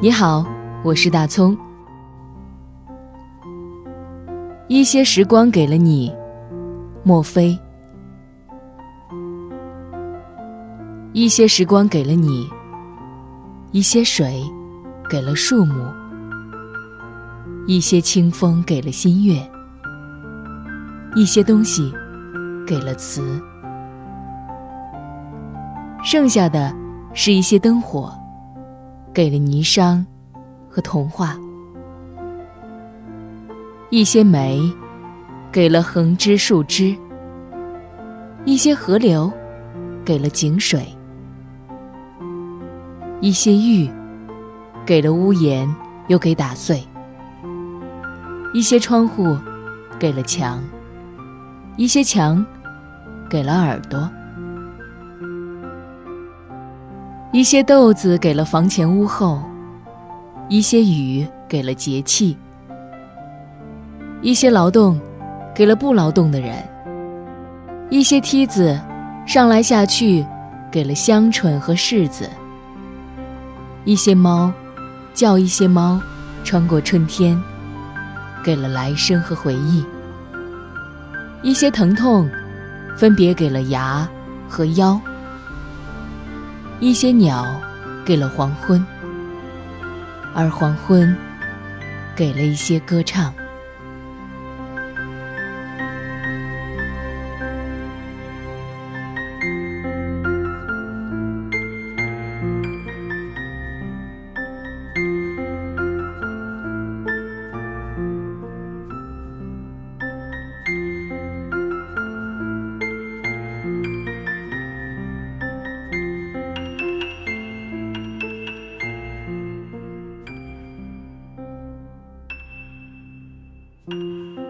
你好，我是大葱。一些时光给了你，莫非？一些时光给了你，一些水给了树木，一些清风给了新月，一些东西给了词，剩下的是一些灯火。给了霓裳和童话，一些梅给了横枝竖枝，一些河流给了井水，一些玉给了屋檐又给打碎，一些窗户给了墙，一些墙给了耳朵。一些豆子给了房前屋后，一些雨给了节气，一些劳动给了不劳动的人，一些梯子上来下去给了香椿和柿子，一些猫叫一些猫穿过春天，给了来生和回忆，一些疼痛分别给了牙和腰。一些鸟给了黄昏，而黄昏给了一些歌唱。Música